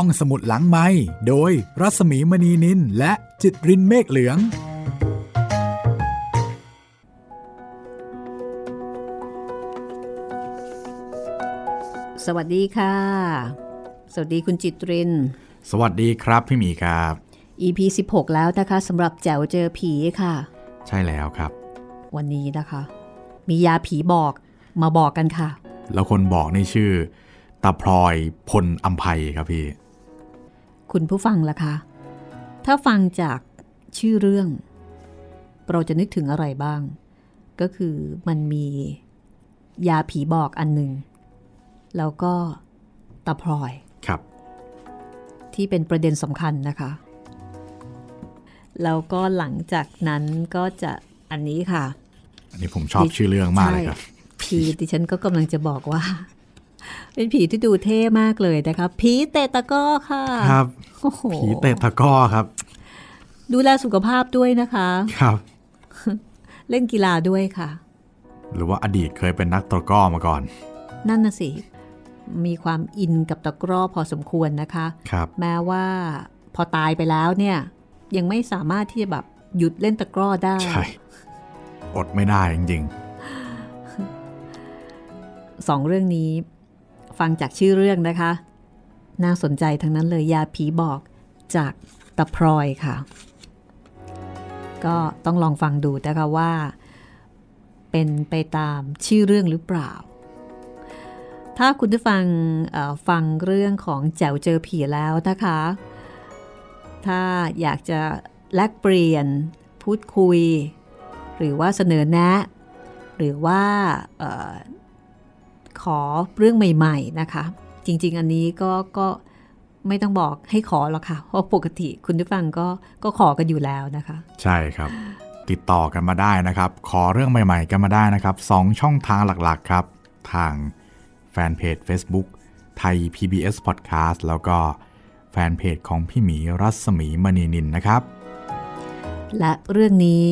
ห้องสมุดหลังไม้โดยรัสมีมณีนินและจิตรินเมฆเหลือง สวัสดีค่ะ สวัสดีคุณจิตริน สวัสดีครับพี่หมีครับ EP 16 แล้วนะคะสำหรับแจ๋วเจอผีค่ะ ใช่แล้วครับ วันนี้นะคะ มียาผีบอกมาบอกกันค่ะ แล้วคนบอกนี่ชื่อตาพลอยพลอัมภัยครับพี่ คุณผู้ฟังล่ะคะ ถ้าฟังจากชื่อเรื่อง เราจะนึกถึงอะไรบ้าง ก็คือมันมียาผีบอกอันหนึ่ง แล้วก็ตาพลอยครับ ที่เป็นประเด็นสำคัญนะคะ แล้วก็หลังจากนั้นก็จะอันนี้ค่ะ อันนี้ผมชอบชื่อเรื่องมากเลยครับใช่ผีดิฉันก็กำลังจะบอกว่า เป็นผีที่ดูเท่มากเลยนะคะผีเตะตะกร้อค่ะ ครับโอ้โหผีเตะตะกร้อครับ ดูแลสุขภาพด้วยนะคะ ครับ เล่นกีฬาด้วยค่ะ หรือว่าอดีตเคยเป็นนักตะกร้อมาก่อน นั่นน่ะสิ มีความอินกับตะกร้อพอสมควรนะคะ ครับ แม้ว่าพอตายไปแล้วเนี่ย ยังไม่สามารถที่จะแบบหยุดเล่นตะกร้อได้ ใช่ อดไม่ได้จริงสองเรื่องนี้ ฟังจากชื่อเรื่องนะคะ น่าสนใจทั้งนั้นเลยยาผีบอกจากตะพลอยค่ะ ก็ต้องลองฟังดูนะคะว่า เป็นไปตามชื่อเรื่องหรือเปล่า ถ้าคุณผู้ฟังฟังเรื่องของแจวเจอผีแล้วนะคะ ถ้าอยากจะแลกเปลี่ยนพูดคุย หรือว่าเสนอแนะ หรือว่า ขอเรื่องใหม่ๆนะคะ จริง ๆ อันนี้ก็ก็ไม่ต้องบอกให้ขอหรอกค่ะ เพราะปกติคุณผู้ฟังก็ก็ขอกันอยู่แล้วนะคะๆใช่ครับ ติดต่อกันมาได้นะครับ ขอเรื่องใหม่ๆ กันมาได้นะครับสองช่องทางหลักๆครับ ทางแฟนเพจ Facebook ไทย PBS Podcast แล้วก็แฟนเพจของพี่หมีรัศมีมณีนินนะครับ และเรื่องนี้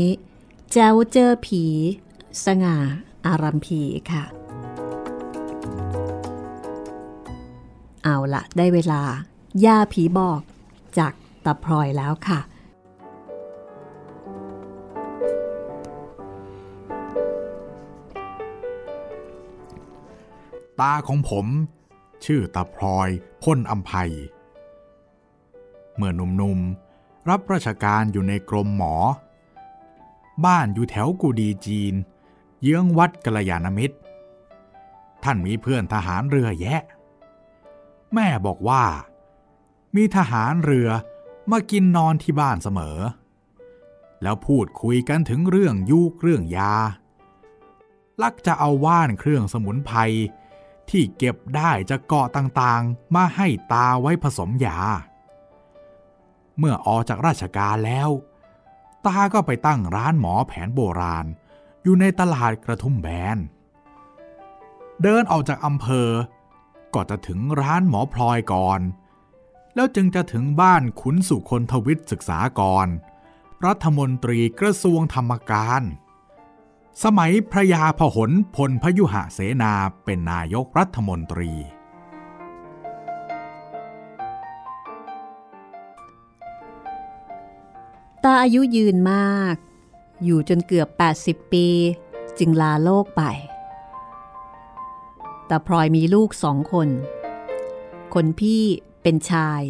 แจ้วเจอผี สง่าอารัมพีค่ะ เอาละได้เวลา ย่าผีบอกจากตาพลอยแล้วค่ะ ตาของผม ชื่อตาพลอยพ่นอัมภัย เมื่อหนุ่มๆ รับราชการอยู่ในกรมหมอ บ้านอยู่แถวกูดีจีน เยื้องวัดกัลยาณมิตร ท่านมีเพื่อนทหารเรือแยะ แม่บอกว่า มีทหารเรือมากินนอนที่บ้านเสมอ แล้วพูดคุยกันถึงเรื่องยูกเรื่องยา ลักจะเอาว่านเครื่องสมุนไพรที่เก็บได้จากเกาะต่างๆ มาให้ตาไว้ผสมยา เมื่อออกจากราชการแล้ว ตาก็ไปตั้งร้านหมอแผนโบราณ อยู่ในตลาดกระทุ่มแบน เดินออกจากอำเภอ ก็จะถึงร้านหมอพลอยก่อน แล้วจึงจะถึงบ้านขุนสุคนทวิทย์ศึกษากรรัฐมนตรีกระทรวงธรรมการ สมัยพระยาพหลพลพยุหเสนาเป็นนายกรัฐมนตรี ตาอายุยืนมาก อยู่จนเกือบ 80 ปี จึงลาโลกไป แต่พลอยมีลูกสองคน คนพี่เป็นชาย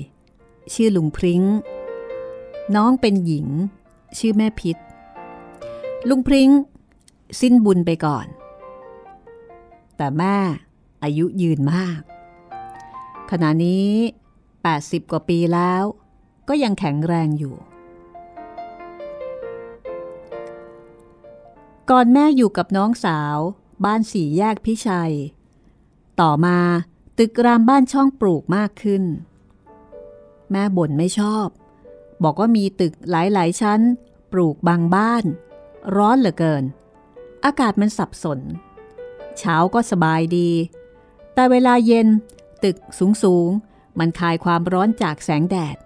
ชื่อลุงพริ้ง น้องเป็นหญิง ชื่อแม่พิษ ลุงพริ้ง สิ้นบุญไปก่อน แต่แม่อายุยืนมาก ขณะนี้ 80 กว่าปีแล้ว ก็ยังแข็งแรงอยู่ ก่อนแม่อยู่กับน้องสาวบ้านสี่แยกพิชัย ต่อมาตึกรามบ้านช่องปลูกมากขึ้น แม่บ่นไม่ชอบ บอกว่ามีตึกหลายๆ ชั้น ปลูกบางบ้าน ร้อนเหลือเกิน อากาศมันสับสน เช้าก็สบายดี แต่เวลาเย็นตึกสูง ๆ มันคายความร้อนจากแสงแดด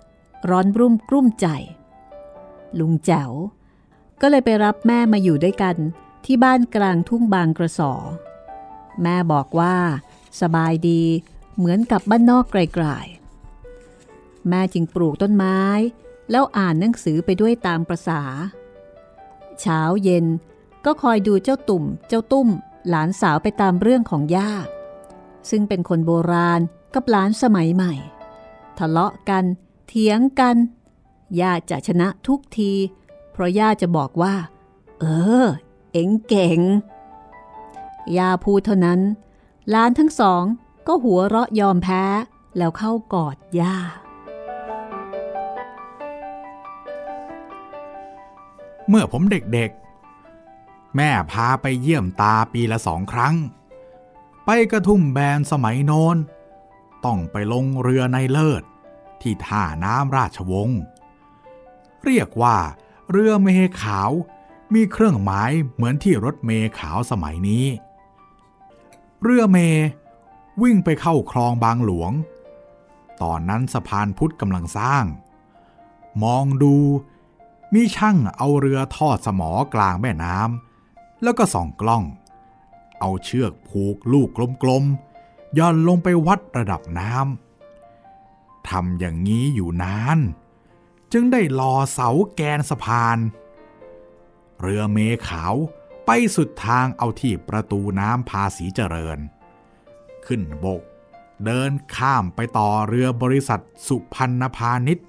ร้อนรุ่มกรุ่มใจ ลุงแจ๋ว ก็เลยไปรับแม่มาอยู่ด้วยกันที่บ้านกลางทุ่งบางกระสอ แม่บอกว่า สบายดี เหมือนกับบ้านนอกไกลๆ แม่จึงปลูกต้นไม้ แล้วอ่านหนังสือไปด้วยตามประษา เช้าเย็นก็คอยดูเจ้าตุ่ม เจ้าตุ้ม หลานสาวไปตามเรื่องของย่า ซึ่งเป็นคนโบราณกับหลานสมัยใหม่ ทะเลาะกัน เถียงกัน ย่าจะชนะทุกที เพราะย่าจะบอกว่า เออ เอ็งเก่ง ย่าพูดเท่านั้น หลานทั้งสองก็หัวเราะยอมแพ้ แล้วเข้ากอดย่า เมื่อผมเด็กๆ แม่พาไปเยี่ยมตาปีละสองครั้ง ไปกระทุ่มแบนสมัยโนนต้องไปลงเรือในเลิศ ที่ท่าน้ำราชวงศ์เรียกว่าเรือเมขาวมีเครื่องหมายเหมือนที่รถเมขาวสมัยนี้ เรือเมวิ่งไปเข้าคลองบางหลวง ตอนนั้นสะพานพุทธกำลังสร้าง มองดูมีช่างเอาเรือทอดสมอกลางแม่น้ำแล้วก็ส่องกล้อง เอาเชือกผูกลูกกลมๆย่อนลงไปวัดระดับน้ำทำอย่างนี้อยู่นาน จึงได้ลอเสาแกนสะพาน เรือเมขาว ไปสุดทางเอาที่ประตูน้ำภาษีเจริญ ขึ้นบก เดินข้ามไปต่อเรือบริษัทสุพันนพาณิชย์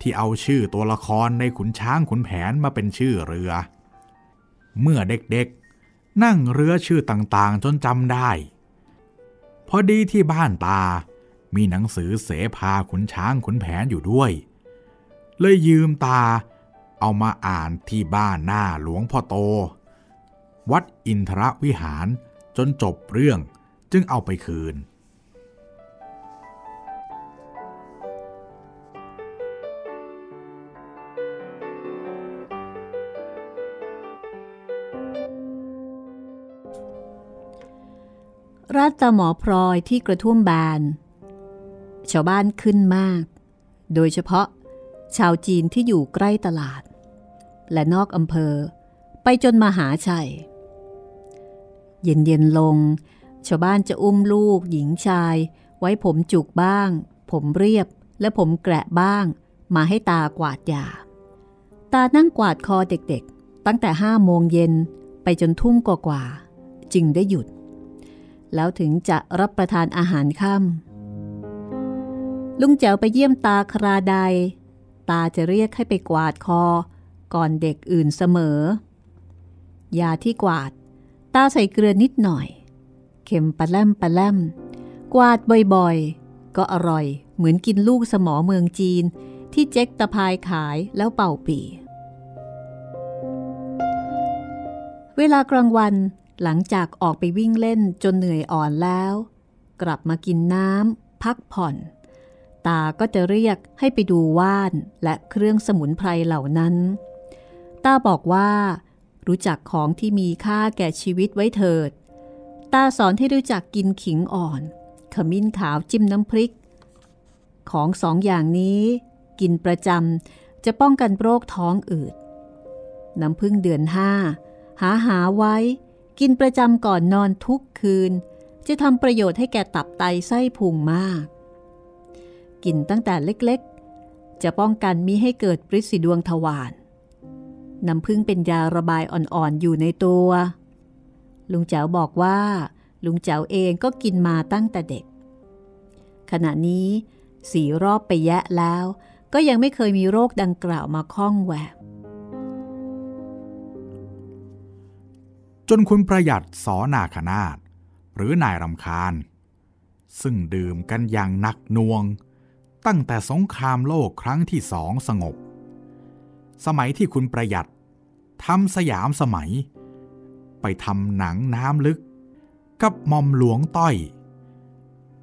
ที่เอาชื่อตัวละครในขุนช้างขุนแผนมาเป็นชื่อเรือ เมื่อเด็กๆ นั่งเรือชื่อต่างๆ จนจำได้ พอดีที่บ้านตา มีหนังสือเสภาขุนช้างขุนแผนอยู่ด้วย เลยยืมตา เอามาอ่านที่บ้านหน้าหลวงพ่อโต วัดอินทรวิหารจนจบเรื่องจึงเอาไปคืนรานตหมอพลอยที่กระทุ่มแบนชาวบ้านขึ้นมาก โดยเฉพาะชาวจีนที่อยู่ใกล้ตลาด และนอกอำเภอ ไปจนมหาชัย เย็นเย็นลง ชาวบ้านจะอุ้มลูก หญิงชาย ไว้ผมจุกบ้าง ผมเรียบและผมแกะบ้าง มาให้ตากวาดยา ตานั่งกวาดคอเด็กๆ ตั้งแต่ห้าโมงเย็นไปจนทุ่มกว่าๆจึงได้หยุด แล้วถึงจะรับประทานอาหารค่ำลุงแจ๋วไปเยี่ยมตาคราใด ตาจะเรียกให้ไปกวาดคอ ก่อนเด็กอื่นเสมอ ยาที่กวาด ตาใส่เกลือนิดหน่อย เข็มปลาแลมปลาแลมกวาดบ่อยๆ ก็อร่อย เหมือนกินลูกสมอเมืองจีน ที่เจ๊กตะพายขายแล้วเป่าปีเวลากลางวันหลังจากออกไปวิ่งเล่นจนเหนื่อยอ่อนแล้ว กลับมากินน้ำพักผ่อน ตาก็จะเรียกให้ไปดูว่านและเครื่องสมุนไพรเหล่านั้น ตาบอกว่า รู้จักของที่มีค่าแก่ชีวิตไว้เถิด ตาสอนให้รู้จักกินขิงอ่อน ขมิ้นขาวจิ้มน้ำพริก ของสองอย่างนี้ กินประจำจะป้องกันโรคท้องอืด น้ำพึ่งเดือนห้าหาหาไว้ กินประจำก่อนนอนทุกคืน จะทำประโยชน์ให้แก่ตับไตไส้พุงมาก กินตั้งแต่เล็กๆ จะป้องกันมิให้เกิดปริสิดวงทวาร น้ำพึ่งเป็นยาระบายอ่อนๆอยู่ในตัว ลุงเจ๋วบอกว่า ลุงเจ๋วเองก็กินมาตั้งแต่เด็ก ขณะนี้สี่รอบไปแยะแล้ว ก็ยังไม่เคยมีโรคดังกล่าวมาคล้องแหวกจนคุณประหยัดสอนาคนาดหรือนายรำคาญ ซึ่งดื่มกันอย่างหนักน่วง ตั้งแต่สงครามโลกครั้งที่สองสงบ สมัยที่คุณประหยัดทำสยามสมัย ไปทำหนังน้ำลึก กับมอมหลวงต้อย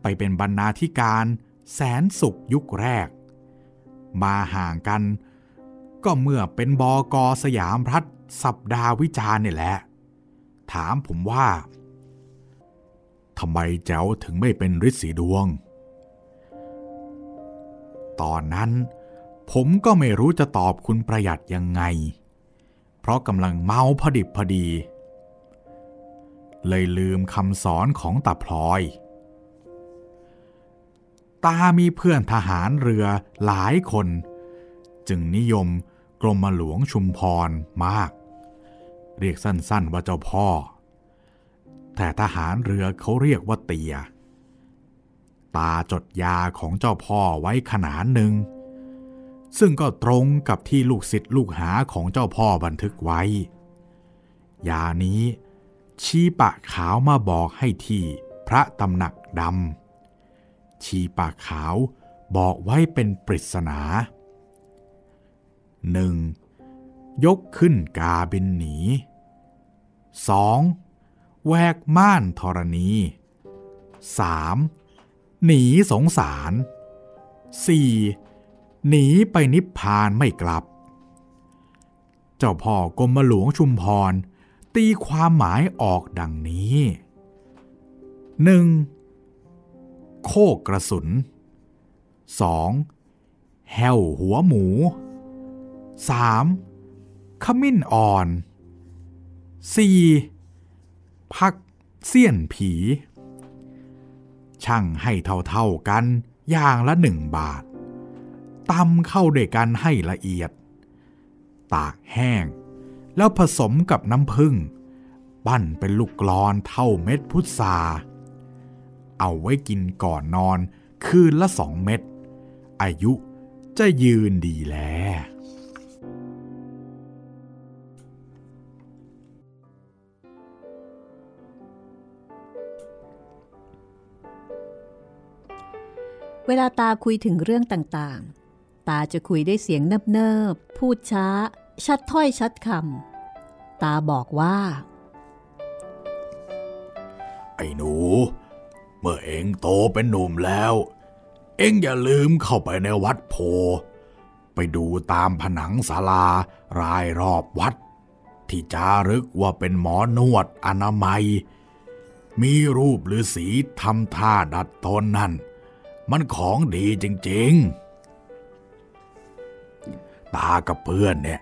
ไปเป็นบรรณาธิการแสนสุขยุคแรก มาห่างกัน ก็เมื่อเป็นบอกอสยามรัฐสัปดาห์วิจารณ์นี่แหละ ถามผมว่าทำไมแจ๋วถึงไม่เป็นฤทธิ์สีดวง ตอนนั้น ผมก็ไม่รู้จะตอบคุณประหยัดยังไง เพราะกำลังเมาพอดิบพอดี เลยลืมคำสอนของตาพลอย ตามีเพื่อนทหารเรือหลายคน จึงนิยมกรมหลวงชุมพรมาก เรียกสั้นๆว่าเจ้าพ่อ แต่ทหารเรือเขาเรียกว่าเตีย ตาจดยาของเจ้าพ่อไว้ขนาดหนึ่ง ซึ่งก็ตรงกับที่ลูกศิษย์ลูกหาของเจ้าพ่อบันทึกไว้ ยานี้ ชี้ปะขาวมาบอกให้ที่พระตำหนักดำชีปากขาวบอกไว้เป็นปริศนา 1. ยกขึ้นกาบินหนี 2. แวกม่านธรณี 3. หนีสงสาร 4. หนีไปนิพพานไม่กลับ เจ้าพ่อกรมหลวงชุมพร ตีความหมายออกดังนี้ 1. โคกกระสุน 2. แหวหัวหมู 3. ขมิ้นอ่อน 4. พักเสี้ยนผี ช่างให้เท่าๆกันอย่างละหนึ่งบาท ตำเข้าด้วยกันให้ละเอียด ตากแห้ง แล้วผสมกับน้ำผึ้งปั้นเป็นลูกกลอนเท่าเม็ดพุทราเอาไว้กินก่อนนอนคืนละสองเม็ด อายุจะยืนดีแล เวลาตาคุยถึงเรื่องต่างๆ ตาจะคุยได้เสียงเนิบๆ พูดช้า ชัดถ้อยชัดคำ ตาบอกว่า ไอ้หนู เมื่อเองโตเป็นหนุ่มแล้ว เองอย่าลืมเข้าไปในวัดโพ ไปดูตามผนังศาลารายรอบวัด ที่จารึกว่าเป็นหมอนวดอนามัย มีรูปฤาษีทำท่าดัดตนนั่น มันของดีจริง ๆ ตากับเพื่อนเนี่ย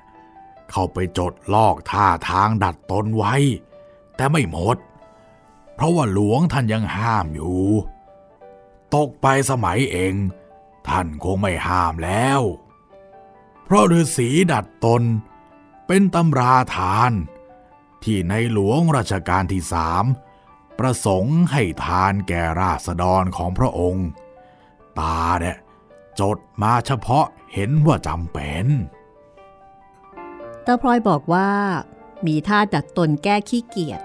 เข้าไปจดลอกท่าทางดัดตนไว้ แต่ไม่หมด เพราะว่าหลวงท่านยังห้ามอยู่ ตกไปสมัยเอง ท่านคงไม่ห้ามแล้ว เพราะฤาษีดัดตน เป็นตำราทาน ที่ในหลวงรัชกาลที่สามประสงค์ให้ทานแก่ราษฎรของพระองค์ ตาเนี่ย จดมาเฉพาะเห็นว่าจำเป็นตาพลอยบอกว่า มีท่าดัดตนแก้ขี้เกียจ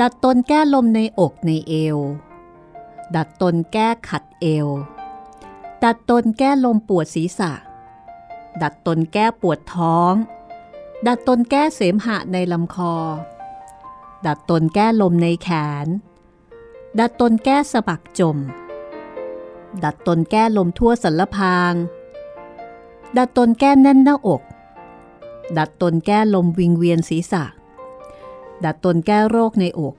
ดัดตนแก้ลมในอกในเอว ดัดตนแก้ขัดเอว ดัดตนแก้ลมปวดศีรษะ ดัดตนแก้ปวดท้อง ดัดตนแก้เสมหะในลำคอ ดัดตนแก้ลมในแขน ดัดตนแก้สะบักจม ดัดตนแก้ลมทั่วสันลพาง ดัดตนแก้แน่นหน้าอก ดัดตนแก้ลมวิงเวียนศีรษะ ดัดตนแก้โรคในอก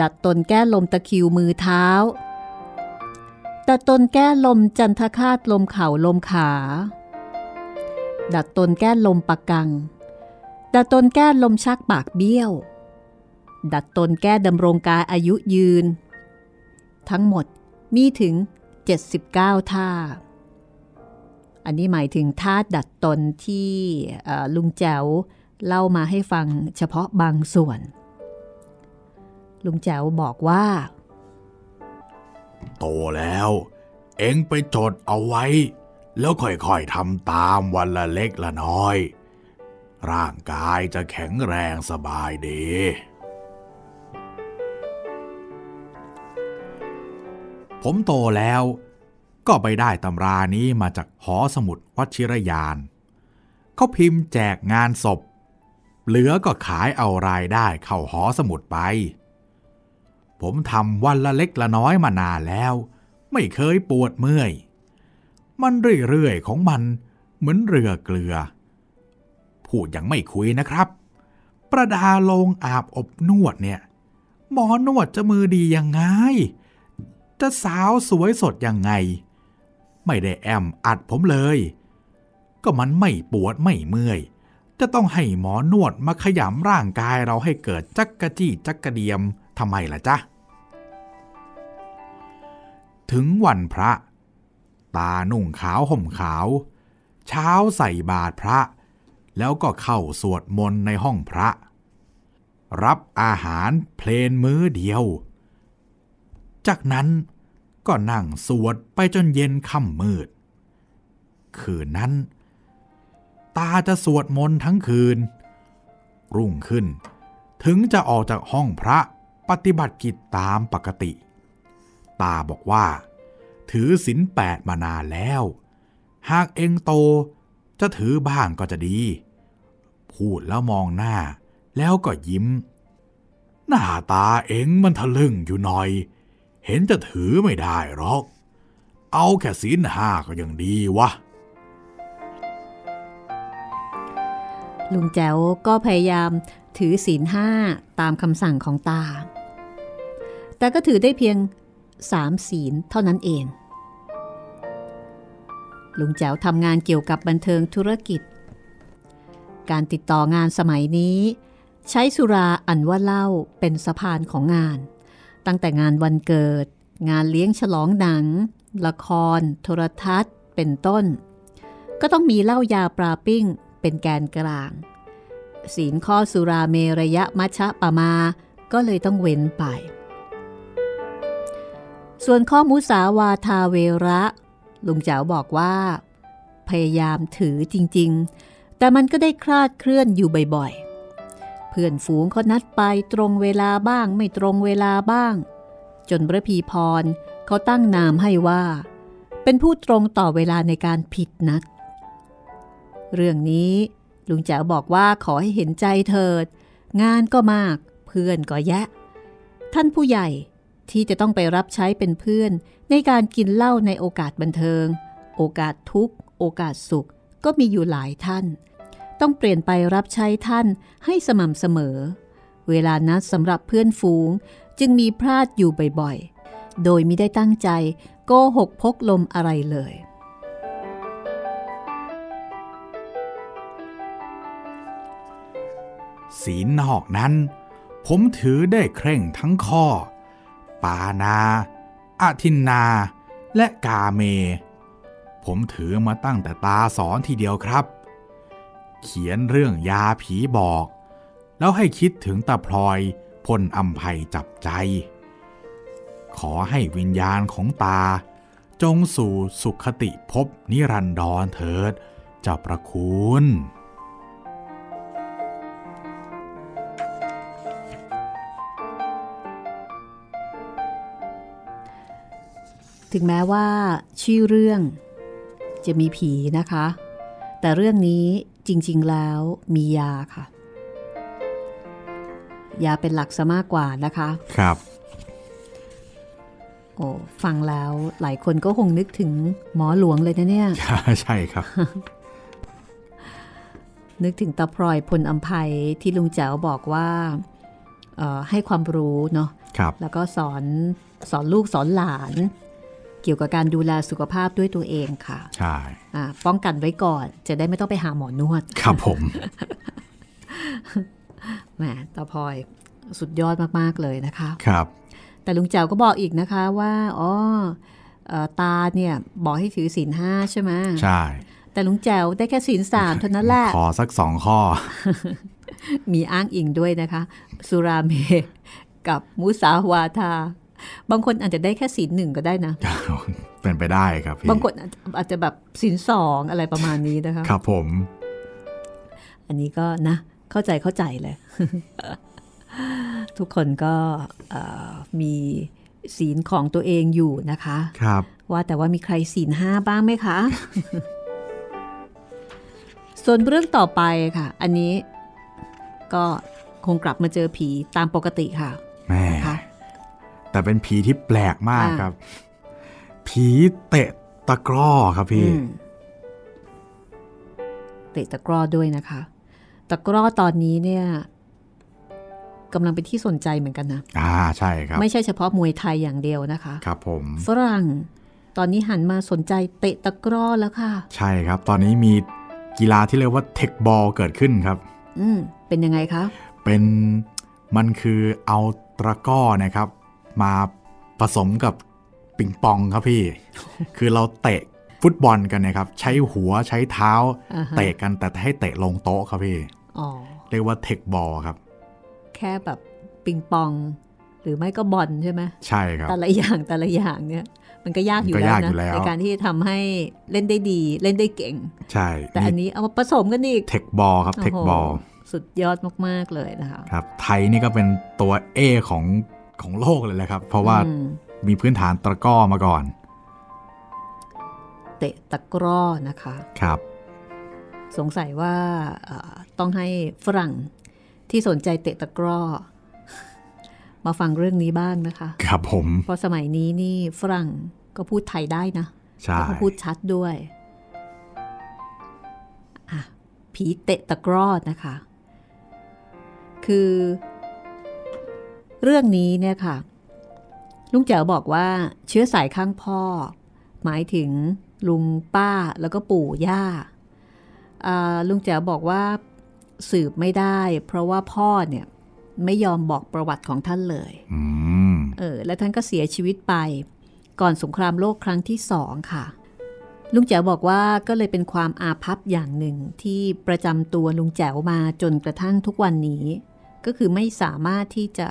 ดัดตนแก้ลมตะคิวมือเท้า ดัดตนแก้ลมจันทคาตลมเข่าลมขา ดัดตนแก้ลมปากกัง ดัดตนแก้ลมชักปากเบี้ยว ดัดตนแก้ดำรงกายอายุยืน ทั้งหมดมีถึง 79 ท่า อันนี้หมายถึงท่าดัดตนที่ลุงแจ๋วเล่ามาให้ฟังเฉพาะบางส่วนลุงแจ๋วบอกว่า โตแล้ว เอ็งไปจดเอาไว้ แล้วค่อยๆทำตามวันละเล็กละน้อย ร่างกายจะแข็งแรงสบายดี ผมโตแล้ว ก็ไปได้ตำรานี้มาจากหอสมุดวัชิรยาน เขาพิมพ์แจกงานศพ เหลือก็ขายเอารายได้เข้าหอสมุดไป ผมทำวันละเล็กละน้อยมานานแล้ว ไม่เคยปวดเมื่อย มันเรื่อยๆของมันเหมือนเรือเกลือ พูดยังไม่คุยนะครับ ประดาลงอาบอบนวดเนี่ย หมอนวดจะมือดียังไง จะสาวสวยสดยังไง ไม่ได้แอมอัดผมเลย ก็มันไม่ปวดไม่เมื่อย จะต้องให้หมอนวดมาขยำร่างกายเราให้เกิดจักกะจี้จักกะเดียมทำไมล่ะจ๊ะ ถึงวันพระ ตาหนุ่งขาวห่มขาว เช้าใส่บาตรพระ แล้วก็เข้าสวดมนต์ในห้องพระ รับอาหารเพลนมื้อเดียว จากนั้นก็นั่งสวดไปจนเย็นค่ำมืด คืนนั้น ตาจะสวดมนต์ทั้งคืน รุ่งขึ้น ถึงจะออกจากห้องพระปฏิบัติกิจตามปกติ ตาบอกว่า ถือศีลแปดมานานแล้ว หากเองโตจะถือบ้างก็จะดี พูดแล้วมองหน้า แล้วก็ยิ้ม หน้าตาเองมันทะลึ่งอยู่หน่อย เห็นจะถือไม่ได้หรอก เอาแค่ศีลห้าก็ยังดีวะ ลุงแจ๋วก็พยายามถือศีลห้าตามคำสั่งของตา แต่ก็ถือได้เพียงสามศีลเท่านั้นเอง ลุงแจ๋วทำงานเกี่ยวกับบันเทิงธุรกิจ การติดต่องานสมัยนี้ ใช้สุราอันว่าเล้าเป็นสะพานของงาน ตั้งแต่งานวันเกิด งานเลี้ยงฉลองหนัง ละคร โทรทัศน์ เป็นต้น ก็ต้องมีเหล้ายาปลาปิ้ง เป็นแกนกลาง ศีลข้อสุราเมระยะมัชะปะมา ก็เลยต้องเว้นไป ส่วนข้อมุสาวาทาเวระ ลุงเจ๋าบอกว่า พยายามถือจริง ๆ แต่มันก็ได้คลาดเคลื่อนอยู่บ่อยๆ เพื่อนฝูงเขานัดไปตรงเวลาบ้างไม่ตรงเวลาบ้าง จนพระพีพรเขาตั้งนามให้ว่า เป็นผู้ตรงต่อเวลาในการผิดนัด เรื่องนี้ลุงแจ๋วบอกว่าขอให้เห็นใจเถิด งานก็มากเพื่อนก็แยะ ท่านผู้ใหญ่ที่จะต้องไปรับใช้เป็นเพื่อน ในการกินเหล้าในโอกาสบันเทิง โอกาสทุกโอกาสสุขก็มีอยู่หลายท่าน ต้องเปลี่ยนไปรับใช้ท่านให้สม่ำเสมอ เวลานัดสำหรับเพื่อนฝูงจึงมีพลาดอยู่บ่อยๆ โดยไม่ได้ตั้งใจโกหกพกลมอะไรเลย ศีลนอกนั้น ผมถือได้เคร่งทั้งข้อ ปานาอาทินนา และกาเม ผมถือมาตั้งแต่ตาสอนทีเดียวครับ เขียนเรื่องยาผีบอก แล้วให้คิดถึงตาพลอยพลอัมภัยจับใจ ขอให้วิญญาณของตา จงสู่สุขติภพนิรันดรเถิด เจ้าประคุณถึงแม้ว่าชื่อเรื่องจะมีผีนะคะ แต่เรื่องนี้ จริง ๆ แล้วมียาค่ะ ยาเป็นหลักซะมากกว่านะคะ ครับ โอ้ฟังแล้วหลายคนก็คงนึกถึงหมอหลวงเลยนะเนี่ย ใช่ครับ นึกถึงตาพลอยพลอัมภัยที่ลุงแจ๋วบอกว่าเอ่อให้ความรู้เนาะครับแล้วก็สอนสอนลูกสอนหลาน เกี่ยวกับการดูแลสุขภาพด้วยตัวเองค่ะ ใช่อ่าป้องกันไว้ก่อนจะได้ไม่ต้องไปหาหมอนวด ครับผมแหมตาพลอยสุดยอดมากๆเลยนะคะ ครับ แต่ลุงแจ๋วก็บอกอีกนะคะว่าอ๋อเอ่อตาเนี่ยบอกให้ถือศีลห้าใช่ไหมใช่ แต่ลุงแจ๋วได้แค่ศีลสามเท่านั้นแหละ ขอสักสองข้อ มีอ้างอิงด้วยนะคะ สุราเมกับมุสาวาทา บางคนอาจจะได้แค่ศีลหนึ่งก็ได้นะ เป็นไปได้ครับพี่บางคนอาจจะแบบศีลสองอะไรประมาณนี้นะคะ ครับผม อันนี้ก็นะ เข้าใจเข้าใจเลย ทุกคนก็เอ่อมีศีลของตัวเองอยู่นะคะ ครับ ว่าแต่ว่ามีใครศีลห้าบ้างไหมคะ ส่วนเรื่องต่อไปค่ะ อันนี้ก็คงกลับมาเจอผีตามปกติค่ะ แม่นะคะ แต่เป็นผีที่แปลกมากอ่าครับ ผีเตะตะกร้อครับพี่อืมเตะตะกร้อด้วยนะคะ ตะกร้อตอนนี้เนี่ยกำลังเป็นที่สนใจเหมือนกันนะ อ่าใช่ครับ ไม่ใช่เฉพาะมวยไทยอย่างเดียวนะคะ ครับผมฝรั่งตอนนี้หันมาสนใจเตะตะกร้อแล้วค่ะ ใช่ครับ ตอนนี้มีกีฬาที่เรียกว่าเทคบอลเกิดขึ้นครับ อืมเป็นยังไงคะ เป็นมันคือเอาตะกร้อนะครับ มาผสมกับปิปิงปองครับพี่ คือเราเตะฟุตบอลกันนะครับ ใช้หัวใช้เท้าอ่าฮะเตะกันแต่ให้เตะลงโต๊ะครับพี่อ๋อเรียกว่าเทคบอลครับ แค่แบบปิงปอง หรือไม่ก็บอลใช่ไหมใช่ครับ แต่ละอย่างแต่ละอย่างเนี่ยมันก็ยากอยู่มันก็แล้วยากอนะยู่แล้วในการที่จะทำให้เล่นได้ดีเล่นได้เก่ง ใช่ แต่อันนี้เอามาผสมกันอีกเทคบอลครับเทคบอลโโหสุดยอดมาก ๆ เลยนะคะครับไทยนี่ก็เป็นตัวเอของ ของโลกเลยแหละครับ เพราะว่าอืมมีพื้นฐานตะกร้อมาก่อน เตะตะกร้อนะคะครับ สงสัยว่าเอ่อต้องให้ฝรั่งที่สนใจเตะตะกร้อ มาฟังเรื่องนี้บ้างนะคะ ครับผมเพราะสมัยนี้นี่ฝรั่งก็พูดไทยได้นะใช่แล้วก็พูดชัดด้วยอะผีเตะตะกร้อนะคะ คือ เรื่องนี้เนี่ยค่ะ ลุงแจ๋วบอกว่าเชื้อสายข้างพ่อ หมายถึงลุงป้าแล้วก็ปู่ย่าอ่าลุงแจ๋วบอกว่าสืบไม่ได้ เพราะว่าพ่อเนี่ยไม่ยอมบอกประวัติของท่านเลยอืมเออและท่านก็เสียชีวิตไป ก่อนสงครามโลกครั้งที่สองค่ะ ลุงแจ๋วบอกว่าก็เลยเป็นความอาภัพอย่างหนึ่งที่ประจำตัวลุงแจ๋วมาจนกระทั่งทุกวันนี้ ก็คือไม่สามารถที่จะ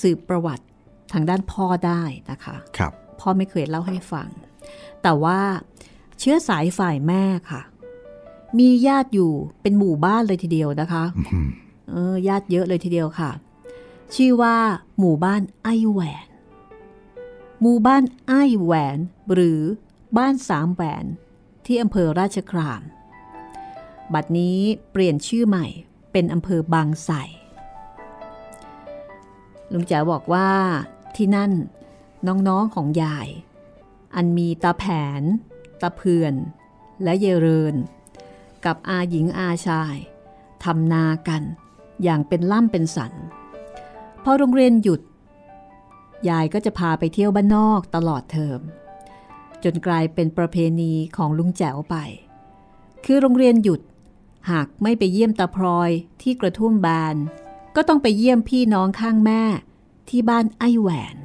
สืบประวัติทางด้านพ่อได้นะคะครับพ่อไม่เคยเล่าให้ฟัง แต่ว่าเชื้อสายฝ่ายแม่ค่ะ มีญาติอยู่เป็นหมู่บ้านเลยทีเดียวนะคะอืมเออญาติเยอะเลยทีเดียวค่ะ ชื่อว่า หมู่บ้านไอ้แหวน หมู่บ้านไอ้แหวน หรือบ้านสามแหวนที่อำเภอราชคราม บัดนี้เปลี่ยนชื่อใหม่เป็นอำเภอบางไทร ลุงแจ๋วบอกว่าที่นั่นน้องๆของยาย อันมีตาแผน ตาเพื่อน และเยเริน กับอาหญิงอาชายทำนากันอย่างเป็นล่ำเป็นสัน พอโรงเรียนหยุด ยายก็จะพาไปเที่ยวบ้านนอกตลอดเทอม จนกลายเป็นประเพณีของลุงแจ๋วไป คือโรงเรียนหยุดหากไม่ไปเยี่ยมตาพลอยที่กระทุ่มบาน ก็ต้องไปเยี่ยมพี่น้องข้างแม่ที่บ้านไอแหวน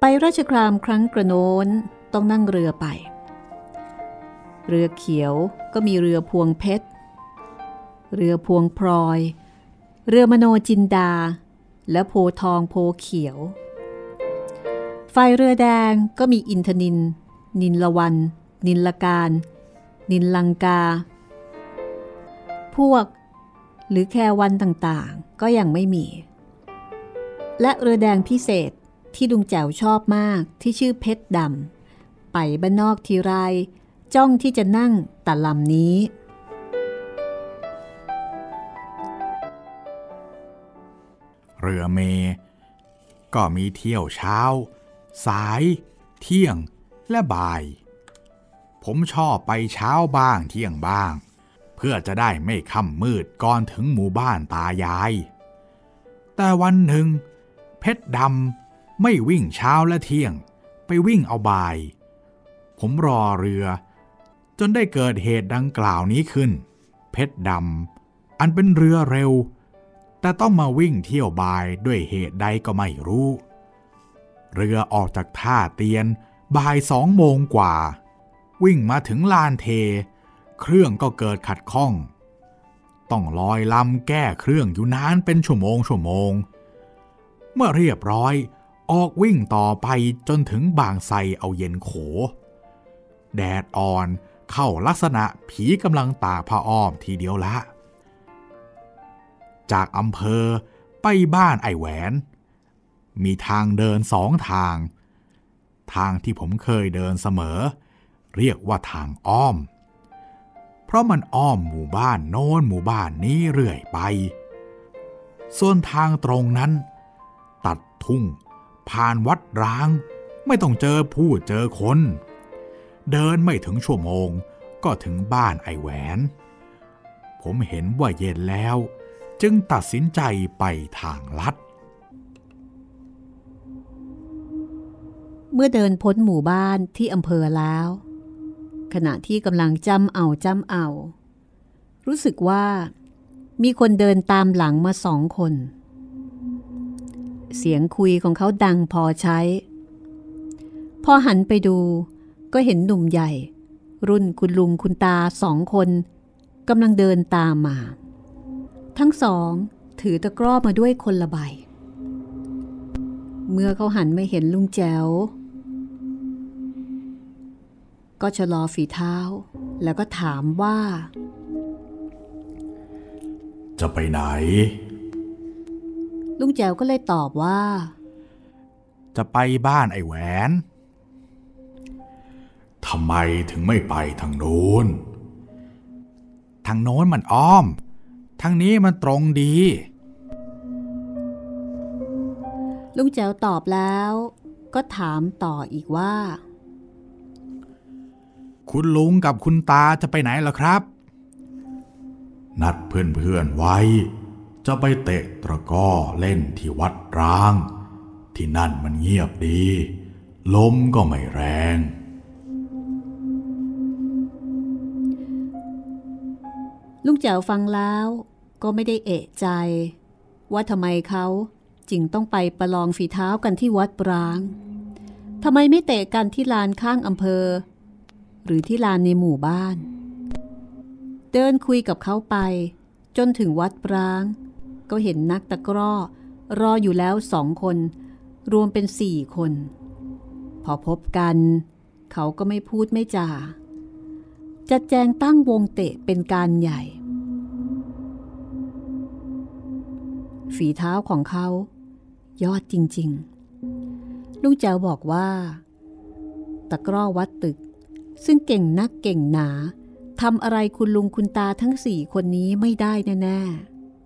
ไปราชครามครั้งกระโน้นต้องนั่งเรือไป เรือเขียวก็มีเรือพวงเพชร เรือพวงพลอย เรือมโนจินดา และโพทองโพเขียวไฟเรือแดงก็มีอินทนิน นินละวัน นินละการ นินลังกา พวก หรือแค่วันต่างๆ ก็ยังไม่มี และเรือแดงพิเศษที่ลุงแจ๋วชอบมากที่ชื่อเพชรดำไปบ้านนอกทีไรจ้องที่จะนั่งแต่ลำนี้ เรือเม ก็มีเที่ยวเช้า สาย เที่ยงและบ่าย ผมชอบไปเช้าบ้างเที่ยงบ้าง พื่อจะได้ไม่ค่ำมืดก่อนถึงหมู่บ้านตายาย แต่วันหนึ่ง เพชรดำไม่วิ่งเช้าและเที่ยง ไปวิ่งเอาบ่าย ผมรอเรือ จนได้เกิดเหตุดังกล่าวนี้ขึ้น เพชรดำอันเป็นเรือเร็ว แต่ต้องมาวิ่งเที่ยวบายด้วยเหตุใดก็ไม่รู้ เรือออกจากท่าเตียนบ่ายสองโมงกว่า วิ่งมาถึงลานเท เครื่องก็เกิดขัดข้อง ต้องลอยลำแก้เครื่องอยู่นานเป็นชั่วโมงชั่วโมง เมื่อเรียบร้อยออกวิ่งต่อไปจนถึงบางไทรเอาเย็นโข แดดอ่อนเข้าลักษณะผีกำลังตากผ้าอ้อมทีเดียวละ จากอำเภอไปบ้านไอแหวน มีทางเดินสองทาง ทางที่ผมเคยเดินเสมอ เรียกว่าทางอ้อม ราะมันอ้อมหมู่บ้านโน้นหมู่บ้านนี้เรื่อยไป ส่วนทางตรงนั้น ตัดทุ่ง ผ่านวัดร้าง ไม่ต้องเจอผู้เจอคน เดินไม่ถึงชั่วโมงก็ถึงบ้านไอแหวน ผมเห็นว่าเย็นแล้ว จึงตัดสินใจไปทางลัด เมื่อเดินพ้นหมู่บ้านที่อำเภอแล้ว ขณะที่กำลังจำเอาจำเอา รู้สึกว่ามีคนเดินตามหลังมาสองคน เสียงคุยของเขาดังพอใช้ พอหันไปดูก็เห็นหนุ่มใหญ่ รุ่นคุณลุงคุณตาสองคนกำลังเดินตามมา ทั้งสองถือตะกร้อมาด้วยคนละใบ เมื่อเขาหันไม่เห็นลุงแจ๋ว ก็ชะลอฝีเท้า แล้วก็ถามว่า จะไปไหน ลุงแจ๋วก็เลยตอบว่า จะไปบ้านไอ้แหวนทำไมถึงไม่ไปทางโน้น ทางโน้นมันอ้อม ทางนี้มันตรงดี ลุงแจ๋วตอบแล้ว ก็ถามต่ออีกว่า คุณลุงกับคุณตาจะไปไหนล่ะครับ นัดเพื่อนๆไว้ จะไปเตะตะกร้อเล่นที่วัดร้าง ที่นั่นมันเงียบดี ลมก็ไม่แรง ลุงแจ๋วฟังแล้วก็ไม่ได้เอะใจ ว่าทำไมเขาจึงต้องไปประลองฝีเท้ากันที่วัดปรางทำไมไม่เตะกันที่ลานข้างอำเภอ หรือที่ลานในหมู่บ้าน เดินคุยกับเขาไป จนถึงวัดปราง ก็เห็นนักตะกร้อ รออยู่แล้วสองคน รวมเป็นสี่คน พอพบกัน เขาก็ไม่พูดไม่จาจัดแจงตั้งวงเตะเป็นการใหญ่ ฝีเท้าของเขา ยอดจริง ๆ ลุงแจวบอกว่า ตะกร้อวัดตึก ซึ่งเก่งนักเก่งหนาทำอะไรคุณลุงคุณตาทั้งสี่คนนี้ไม่ได้แน่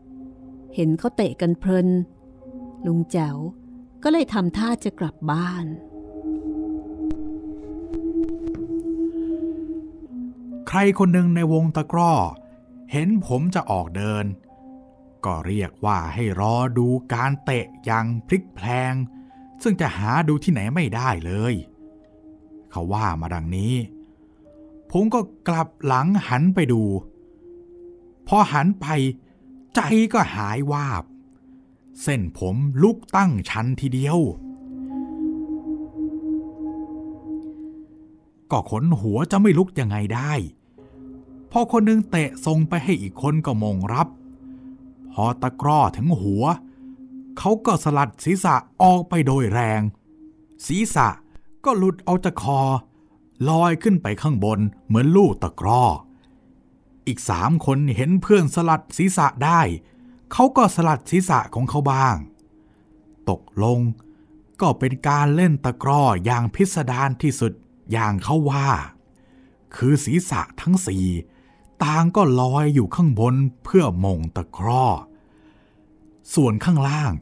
ๆ เห็นเขาเตะกันเพลิน ลุงแจ๋วก็เลยทำท่าจะกลับบ้าน ใครคนหนึ่งในวงตะกร้อ เห็นผมจะออกเดิน ก็เรียกว่าให้รอดูการเตะอย่างพลิกแพลง ซึ่งจะหาดูที่ไหนไม่ได้เลย เขาว่ามาดังนี้ ผมก็กลับหลังหันไปดู พอหันไปใจก็หายวาบ เส้นผมลุกตั้งชันทีเดียว ก็ขนหัวจะไม่ลุกยังไงได้ พอคนหนึงเตะทรงไปให้อีกคนก็มงรับ พอตะกร้อถึงหัว เขาก็สลัดศีรษะออกไปโดยแรง ศีรษะก็หลุดออกจากคอ ลอยขึ้นไปข้างบนเหมือนลูกตะกร้อ อีกสามคนเห็นเพื่อนสลัดศีรษะได้ เขาก็สลัดศีรษะของเขาบ้าง ตกลงก็เป็นการเล่นตะกร้ออย่างพิสดารที่สุดอย่างเขาว่า คือศีรษะทั้งสี่ต่างก็ลอยอยู่ข้างบนเพื่อมงตะกร้อ ส่วนข้างล่าง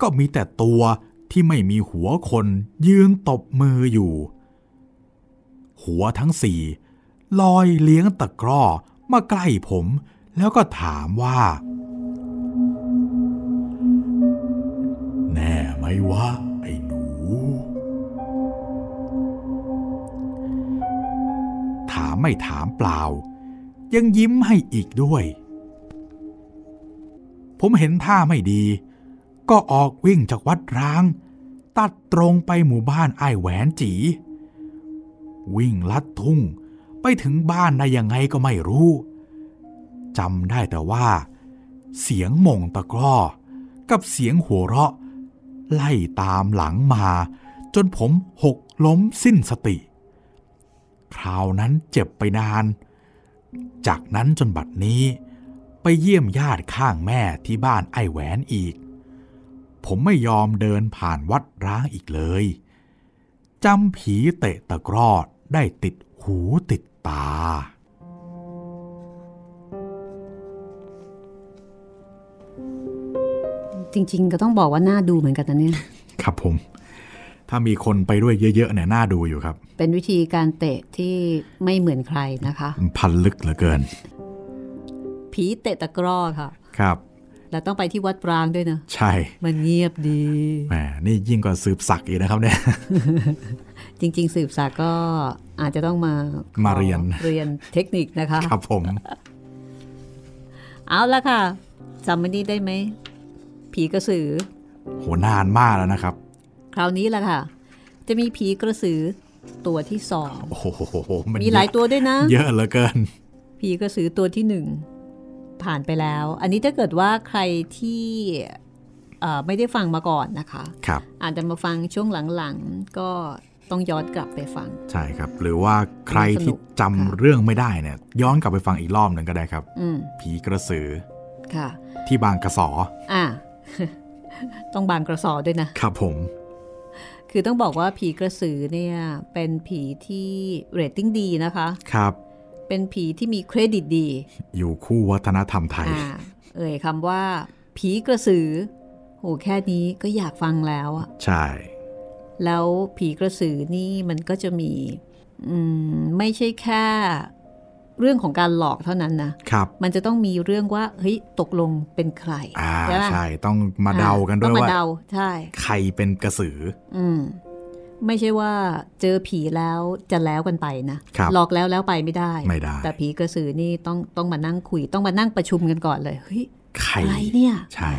ก็มีแต่ตัวที่ไม่มีหัวคนยืนตบมืออยู่ หัวทั้งสี่ลอยเลี้ยงตะกร้อมาใกล้ผม แล้วก็ถามว่า แน่ไหมวะไอ้หนู ถามไม่ถามเปล่า ยังยิ้มให้อีกด้วย ผมเห็นท่าไม่ดี ก็ออกวิ่งจากวัดร้าง ตัดตรงไปหมู่บ้านไอ้แหวนจี วิ่งลัดทุ่ง ไปถึงบ้านได้ยังไงก็ไม่รู้จำได้แต่ว่า เสียงมงตะกร้อ กับเสียงหัวเราะ ไล่ตามหลังมา จนผมหกล้มสิ้นสติ คราวนั้นเจ็บไปนาน จากนั้นจนบัดนี้ ไปเยี่ยมญาติข้างแม่ที่บ้านไอ้แหวนอีก ผมไม่ยอมเดินผ่านวัดร้างอีกเลยจำผีเตะตะกรอด ได้ติดหูติดตา จริงๆ ก็ต้องบอกว่าน่าดูเหมือนกันนะเนี่ย ครับผม ถ้ามีคนไปด้วยเยอะๆเนี่ยน่าดูอยู่ครับ เป็นวิธีการเตะที่ไม่เหมือนใครนะคะมันพันลึกเหลือเกิน ผีเตะตะกร้อค่ะ ครับแล้วต้องไปที่วัดปรางด้วยนะ ใช่ มันเงียบดีแหมนี่ยิ่งกว่าสืบสักดิ์อีกนะครับเนี่ย จริง ๆ สืบสากก็อาจจะต้องมามามาเรียนเรียนเทคนิคนะคะ ครับผม เอาละค่ะจำมันนี้ได้ไหม ผีกระสือ โหนานมากแล้วนะครับ คราวนี้แหละค่ะ จะมีผีกระสือตัวที่สองโอ้โหนมีหลายตัวด้วยนะ เยอะเหลือเกิน ผีกระสือตัวที่หนึ่งผ่านไปแล้ว อันนี้ถ้าเกิดว่าใครที่เอ่อไม่ได้ฟังมาก่อนนะคะครับอาจจะมาฟังช่วงหลังๆ ก็ ต้องย้อนกลับไปฟัง ใช่ครับ หรือว่าใครสนุที่กจำค่ะเรื่องไม่ได้เนี่ย ย้อนกลับไปฟังอีกรอบหนึ่งก็ได้ครับอืมผีกระสือค่ะ ที่บางกระสออะต้องบางกระสอด้วยนะครับผม คือต้องบอกว่าผีกระสือเนี่ย เป็นผีที่เรตติ้งดีนะคะ ครับ เป็นผีที่มีเครดิตดี อยู่คู่วัฒนธรรมไทยอ่าเอ่ยคำว่า ผีกระสือโหแค่นี้ก็อยากฟังแล้วอะใช่ แล้วผีกระสือนี่มันก็จะมีอืมไม่ใช่แค่เรื่องของการหลอกเท่านั้นนะครับ มันจะต้องมีเรื่องว่าเฮ้ยตกลงเป็นใครอ่าใช่ไหมใช่ต้องมาเดากันด้ต้วอยงมาว่าเดาใช่ ใครเป็นกระสือ อืมไม่ใช่ว่าเจอผีแล้วจะแล้วกันไปนะครับหลอกแล้วแล้วไปไม่ได้ไม่ได้ แต่ผีกระสือนี่ต้องต้องมานั่งคุย ต้องมานั่งประชุมกันก่อนเลยเฮ้ยใครอะไรเนี่ย ใช่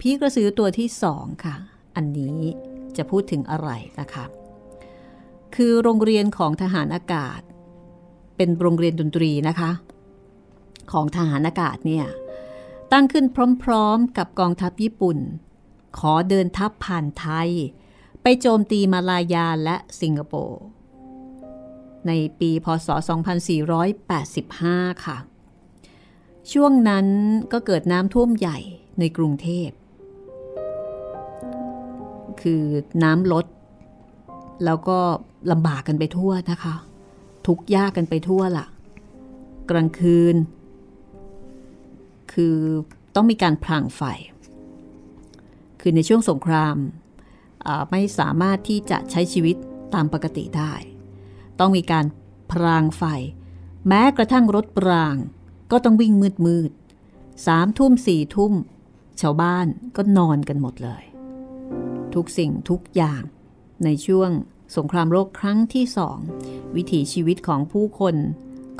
ผีกระสือตัวที่สองค่ะ อันนี้ จะพูดถึงอะไรนะคะ คือโรงเรียนของทหารอากาศ เป็นโรงเรียนดนตรีนะคะ ของทหารอากาศเนี่ยตั้งขึ้นพร้อมๆ กับกองทัพญี่ปุ่น ขอเดินทัพผ่านไทย ไปโจมตีมาลายาและสิงคโปร์ในปีพศ 2485 ค่ะ ช่วงนั้นก็เกิดน้ำท่วมใหญ่ในกรุงเทพ คือน้ำลด แล้วก็ลำบากกันไปทั่วนะคะ ทุกยากกันไปทั่วละ่ะ กลางคืน คือต้องมีการพรางไฟ คือในช่วงสงครามไม่สามารถที่จะใช้ชีวิตตามปกติได้ ต้องมีการพรางไฟ แม้กระทั่งรถปราง ก็ต้องวิ่งมืดมืดๆสามทุ่มสี่ทุ่มชาวบ้านก็นอนกันหมดเลย ทุกสิ่งทุกอย่าง ในช่วงสงครามโลกครั้งที่สองวิถีชีวิตของผู้คน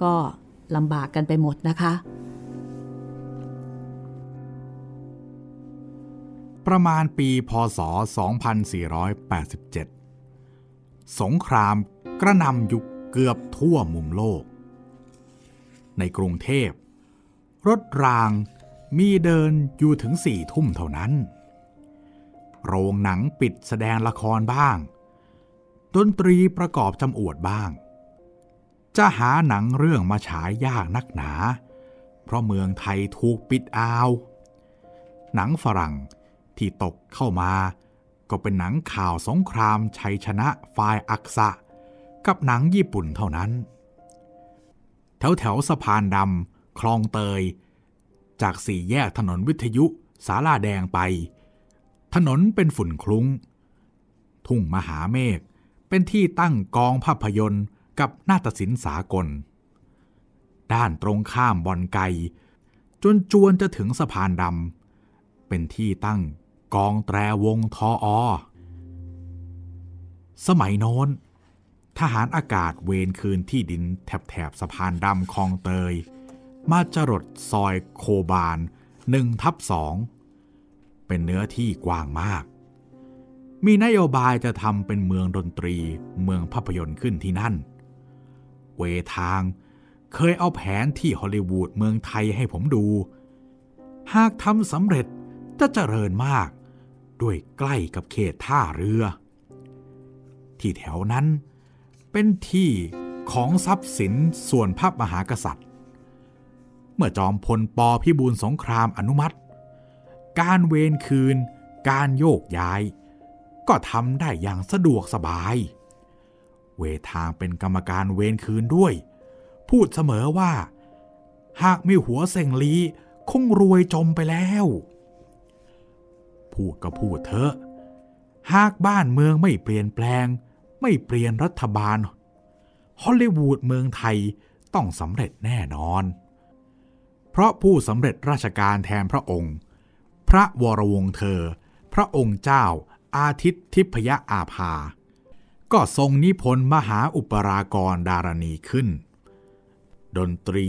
ก็ลำบากกันไปหมดนะคะ ประมาณปีพศ 2487 สงครามกระนำยุคเกือบทั่วมุมโลก ในกรุงเทพ รถรางมีเดินอยู่ถึงสี่ทุ่มเท่านั้น โรงหนังปิดแสดงละครบ้าง ดนตรีประกอบจำอวดบ้าง จะหาหนังเรื่องมาฉายยากนักหนา เพราะเมืองไทยถูกปิดอาว หนังฝรั่งที่ตกเข้ามา ก็เป็นหนังข่าวสงครามชัยชนะฝ่ายอักษะ กับหนังญี่ปุ่นเท่านั้น แถวแถวสะพานดำคลองเตย จากสี่แยกถนนวิทยุสาลาแดงไป ถนนเป็นฝุ่นคลุ้ง ทุ่งมหาเมฆเป็นที่ตั้งกองภาพยนตร์กับนาฏศิลป์สากล ด้านตรงข้ามบอนไก จนจวนจะถึงสะพานดำเป็นที่ตั้งกองแตรวงทออ สมัยโน้น ทหารอากาศเวรคืนที่ดินแถบแถบสะพานดำคลองเตย มาจรดซอยโคบานหนึ่งทับสอง เป็นเนื้อที่กว้างมาก มีนโยบายจะทำเป็นเมืองดนตรีเมืองภาพยนตร์ขึ้นที่นั่น เวทางเคยเอาแผนที่ฮอลลีวูดเมืองไทยให้ผมดู หากทำสำเร็จจะเจริญมาก ด้วยใกล้กับเขตท่าเรือ ที่แถวนั้นเป็นที่ของทรัพย์สินส่วนพระมหากษัตริย์ เมื่อจอมพลปพิบูลสงครามอนุมัติ การเวรคืน การโยกย้าย ก็ทำได้อย่างสะดวกสบาย เวทางเป็นกรรมการเวรคืนด้วย พูดเสมอว่า หากมีหัวเสงลีคงรวยจมไปแล้ว พูดก็พูดเถอะ หากบ้านเมืองไม่เปลี่ยนแปลง ไม่เปลี่ยนรัฐบาล ฮอลลีวูดเมืองไทยต้องสำเร็จแน่นอน เพราะผู้สำเร็จราชการแทนพระองค์ พระวรวงเธอ พระองค์เจ้าอาทิตย์ทิพยอาภา ก็ทรงนิพนธ์มหาอุปรากรดารณีขึ้น ดนตรี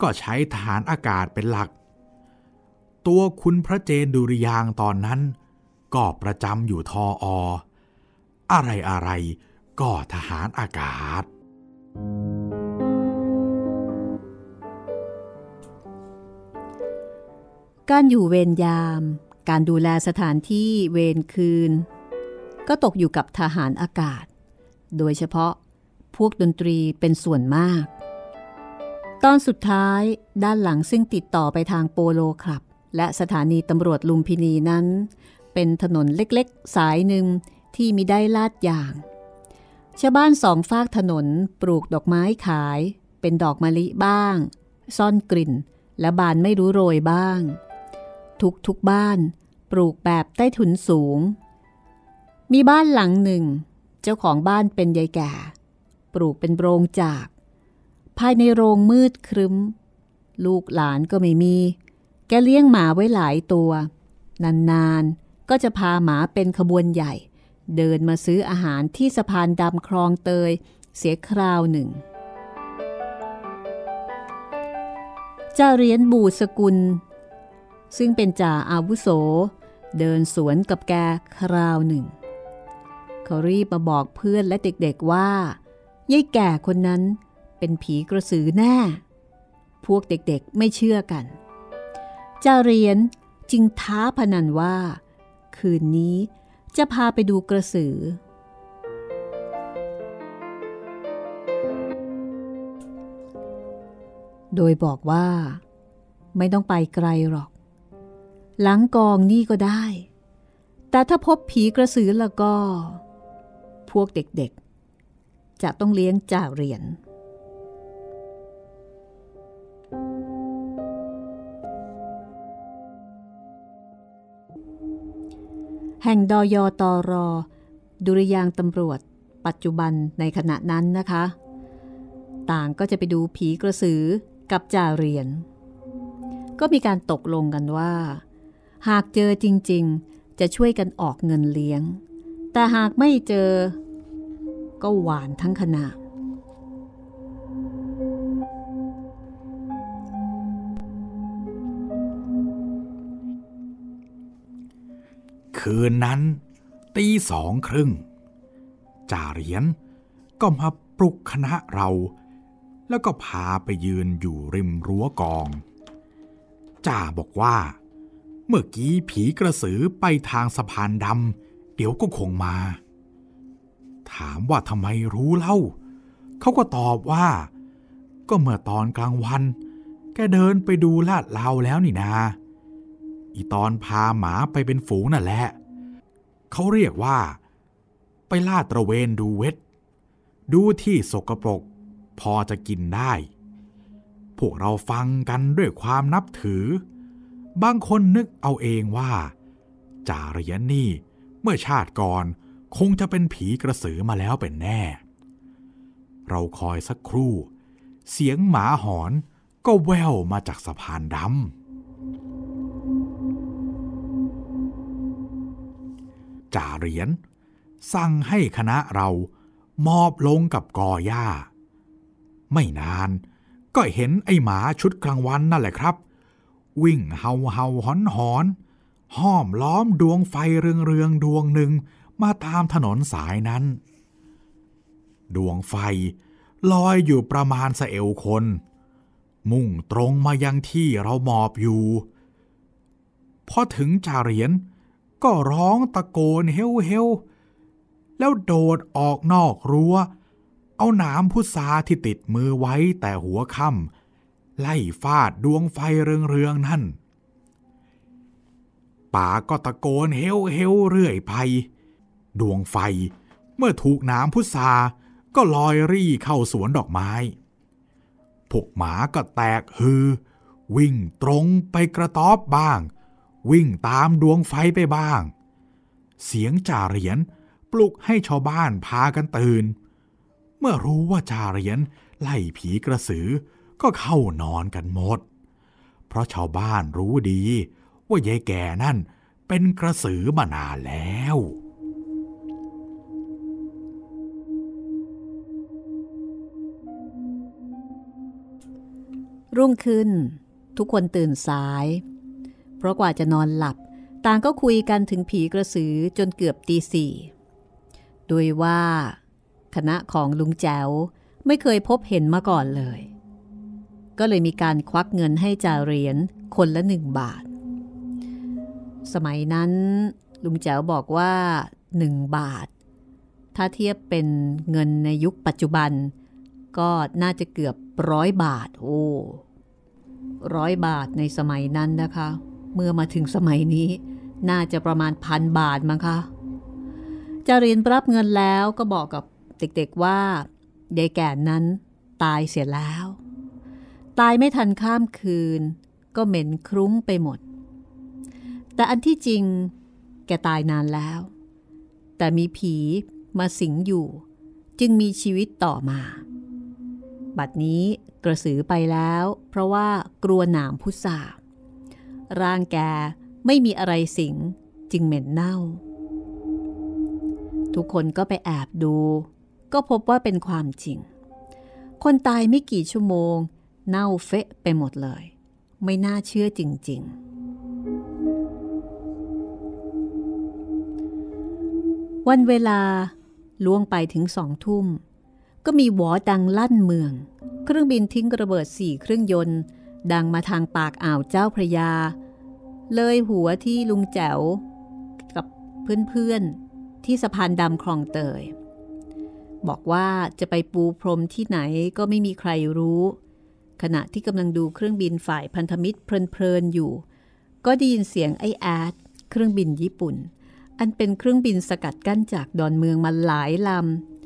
ก็ใช้ฐานอากาศเป็นหลัก ตัวคุณพระเจนดุริยางตอนนั้น ก็ประจำอยู่ทออ อะไรอะไรก็ทหารอากาศ การอยู่เวรยาม การดูแลสถานที่เวรคืน ก็ตกอยู่กับทหารอากาศ โดยเฉพาะพวกดนตรีเป็นส่วนมาก ตอนสุดท้ายด้านหลังซึ่งติดต่อไปทางโปโลคลับ และสถานีตำรวจลุมพินีนั้น เป็นถนนเล็กๆ สายหนึ่งที่มีได้ลาดยางชาวบ้านสองฝากถนนปลูกดอกไม้ขาย เป็นดอกมะลิบ้าง ซ่อนกลิ่น และบานไม่รู้โรยบ้าง ทุกทุกบ้าน ปลูกแบบใต้ถุนสูง มีบ้านหลังหนึ่ง เจ้าของบ้านเป็นยายแก่ ปลูกเป็นโรงจาก ภายในโรงมืดครึ้ม ลูกหลานก็ไม่มี แกเลี้ยงหมาไว้หลายตัว นานๆ ก็จะพาหมาเป็นขบวนใหญ่ เดินมาซื้ออาหารที่สะพานดำคลองเตย เสียคราวหนึ่งเจ้าเรียญบูสกุล ซึ่งเป็นจ่าอาวุโส เดินสวนกับแกคราวหนึ่ง เขารีบมาบอกเพื่อนและเด็กๆว่ายายแก่คนนั้นเป็นผีกระสือแน่ พวกเด็กๆไม่เชื่อกันจ้าเรียญจึงท้าพนันว่า คืนนี้จะพาไปดูกระสือ โดยบอกว่า ไม่ต้องไปไกลหรอก หลังกองนี่ก็ได้ แต่ถ้าพบผีกระสือแล้วก็ พวกเด็กๆ จะต้องเลี้ยงจ่าเหรียญแห่งดอยอตอรอ ดุริยางตำรวจ ปัจจุบันในขณะนั้นนะคะ ต่างก็จะไปดูผีกระสือกับจ่าเหรียญก็มีการตกลงกันว่า หากเจอจริงๆ จะช่วยกันออกเงินเลี้ยง แต่หากไม่เจอ ก็หวานทั้งคณะคืนนั้นตีสองครึ่งจ่าเหรียญก็มาปลุกคณะเรา แล้วก็พาไปยืนอยู่ริมรั้วกองจ่าบอกว่า เมื่อกี้ผีกระสือไปทางสะพานดำเดี๋ยวก็คงมา ถามว่าทำไมรู้เล่า เขาก็ตอบว่า ก็เมื่อตอนกลางวัน แกเดินไปดูลาดเลาแล้วนี่นา อีตอนพาหมาไปเป็นฝูงนั่นแหละ เขาเรียกว่า ไปลาดตระเวนดูเวทดูที่สกปรก พอจะกินได้ พวกเราฟังกันด้วยความนับถือ บางคนนึกเอาเองว่าจ่าเหรียญนี่เมื่อชาติก่อนคงจะเป็นผีกระสือมาแล้วเป็นแน่ เราคอยสักครู่ เสียงหมาหอนก็แว่วมาจากสะพานดำจ่าเหรียญสั่งให้คณะเรามอบลงกับกอหญ้า ไม่นานก็เห็นไอ้หมาชุดกลางวันนั่นแหละครับ วิ่งเห่าเห่าหอนหอนห้อมล้อมดวงไฟเรืองเรืองดวงหนึ่งมาตามถนนสายนั้น ดวงไฟลอยอยู่ประมาณสะเอวคน มุ่งตรงมายังที่เราหมอบอยู่พอถึงจ่าเหรียญก็ร้องตะโกนเฮวเฮวแล้วโดดออกนอกรัว้ว เอาหนามพุทราที่ติดมือไว้แต่หัวค่ำ ไล่ฟาดดวงไฟเรืองๆนั่นป่าก็ตะโกนเฮวเฮวเรื่อยไป ดวงไฟเมื่อถูกน้ำพุทราก็ลอยรี่เข้าสวนดอกไม้ พวกหมาก็แตกฮือ วิ่งตรงไปกระต๊อบบ้าง วิ่งตามดวงไฟไปบ้าง เสียงจ่าเหรียญปลุกให้ชาวบ้านพากันตื่น เมื่อรู้ว่าจ่าเหรียญไล่ผีกระสือ ก็เข้านอนกันหมด เพราะชาวบ้านรู้ดี ว่ายายแก่นั่นเป็นกระสือมานานแล้วรุ่งขึ้น ทุกคนตื่นสาย เพราะกว่าจะนอนหลับ ต่างก็คุยกันถึงผีกระสือจนเกือบตีสี่โดยว่า คณะของลุงแจ๋วไม่เคยพบเห็นมาก่อนเลย ก็เลยมีการควักเงินให้จ่าเหรียญคนละหนึ่งบาท สมัยนั้นลุงแจ๋วบอกว่าหนึ่งบาท ถ้าเทียบเป็นเงินในยุคปัจจุบัน ก็น่าจะเกือบร้อยบาท โอ้ร้อยบาทในสมัยนั้นนะคะ เมื่อมาถึงสมัยนี้ น่าจะประมาณพันบาทมั้งคะจารินรับเงินแล้วก็บอกกับเด็กๆว่ายายแก่นั้นตายเสียแล้ว ตายไม่ทันข้ามคืน ก็เหม็นครุ้งไปหมด แต่อันที่จริง แกตายนานแล้ว แต่มีผีมาสิงอยู่ จึงมีชีวิตต่อมา บัดนี้กระสือไปแล้ว เพราะว่ากลัวหนามพุทราร่างแกไม่มีอะไรสิงจึงเหม็นเน่า ทุกคนก็ไปแอบดู ก็พบว่าเป็นความจริง คนตายไม่กี่ชั่วโมง เน่าเฟะไปหมดเลย ไม่น่าเชื่อจริง ๆ วันเวลาล่วงไปถึงสองทุ่ม ก็มีหวอดังลั่นเมือง เครื่องบินทิ้งระเบิดสี่เครื่องยนต์ ดังมาทางปากอ่าวเจ้าพระยา เลยหัวที่ลุงแจ๋ว กับเพื่อนๆ ที่สะพานดำคลองเตย บอกว่าจะไปปูพรมที่ไหนก็ไม่มีใครรู้ ขณะที่กำลังดูเครื่องบินฝ่ายพันธมิตรเพลินๆอยู่ ก็ได้ยินเสียงไอแอดเครื่องบินญี่ปุ่น อันเป็นเครื่องบินสกัดกั้นจากดอนเมืองมาหลายล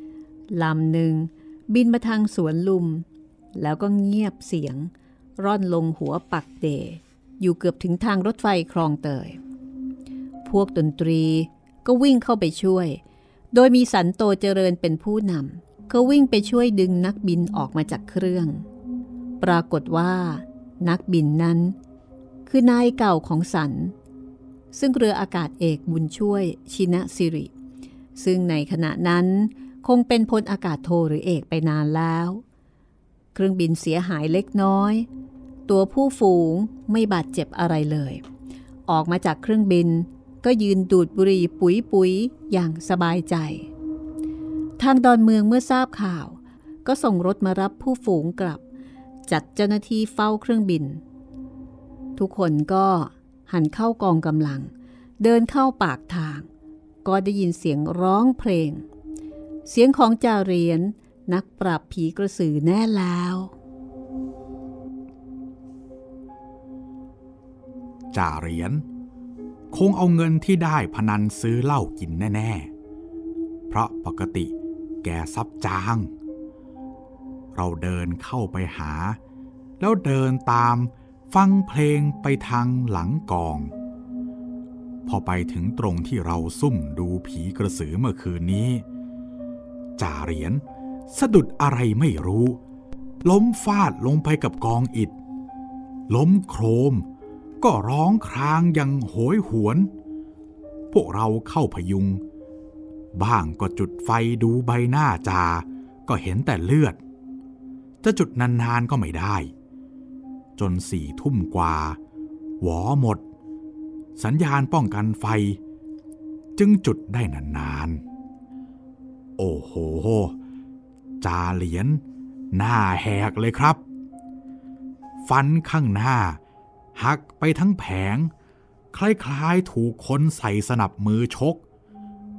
ำลำหนึ่งบินมาทางสวนลุม แล้วก็เงียบเสียง ร่อนลงหัวปักเด อยู่เกือบถึงทางรถไฟคลองเตย พวกดนตรีก็วิ่งเข้าไปช่วย โดยมีสันโตเจริญเป็นผู้นำเขาวิ่งไปช่วยดึงนักบินออกมาจากเครื่อง ปรากฏว่า นักบินนั้น คือนายเก่าของสัน ซึ่งเรืออากาศเอกบุญช่วยชินะสิริ ซึ่งในขณะนั้นคงเป็นพลอากาศโทหรือเอกไปนานแล้ว เครื่องบินเสียหายเล็กน้อย ตัวผู้ฝูงไม่บาดเจ็บอะไรเลย ออกมาจากเครื่องบินก็ยืนดูดบุหรี่ปุ๋ยปุ๋ยอย่างสบายใจ ทางดอนเมืองเมื่อทราบข่าว ก็ส่งรถมารับผู้ฝูงกลับ จัดเจ้าหน้าที่เฝ้าเครื่องบิน ทุกคนก็หันเข้ากองกำลัง เดินเข้าปากทาง ก็ได้ยินเสียงร้องเพลง เสียงของจาเรียนนักปราบผีกระสือแน่แล้ว จ่าเหรียญคงเอาเงินที่ได้พนันซื้อเหล้ากินแน่ ๆ เพราะปกติแกซับจาง เราเดินเข้าไปหา แล้วเดินตามฟังเพลงไปทางหลังกอง พอไปถึงตรงที่เราซุ่มดูผีกระสือเมื่อคืนนี้ จ่าเหรียญสะดุดอะไรไม่รู้ ล้มฟาดลงไปกับกองอิฐล้มโครม ก็ร้องครางย่างโหยหวน พวกเราเข้าพยุง บ้างก็จุดไฟดูใบหน้าจาก็เห็นแต่เลือด จะจุดนานๆก็ไม่ได้ จนสี่ทุ่มกว่า หวอหมด สัญญาณป้องกันไฟ จึงจุดได้นานๆ โอ้โห จาเหรียญหน้าแหกเลยครับ ฟันข้างหน้า หักไปทั้งแผง คล้ายๆถูกคนใส่สนับมือชก